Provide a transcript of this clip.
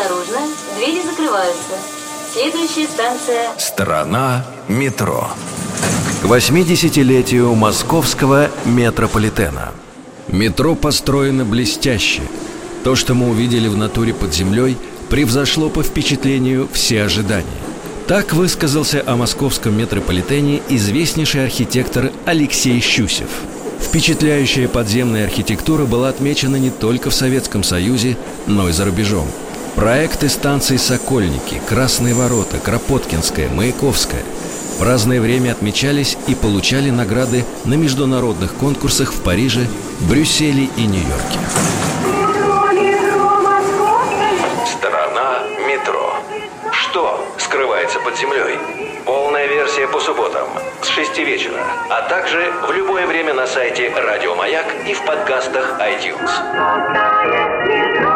Осторожно, двери закрываются. Следующая станция... Страна метро. К 80-летию московского метрополитена. Метро построено блестяще. То, что мы увидели в натуре под землей, превзошло по впечатлению все ожидания. Так высказался о московском метрополитене известнейший архитектор Алексей Щусев. Впечатляющая подземная архитектура была отмечена не только в Советском Союзе, но и за рубежом. Проекты станций «Сокольники», «Красные ворота», «Кропоткинская», «Маяковская» в разное время отмечались и получали награды на международных конкурсах в Париже, Брюсселе и Нью-Йорке. Страна метро. Что скрывается под землей? Полная версия по субботам с 6 вечера, а также в любое время на сайте Радио Маяк и в подкастах iTunes.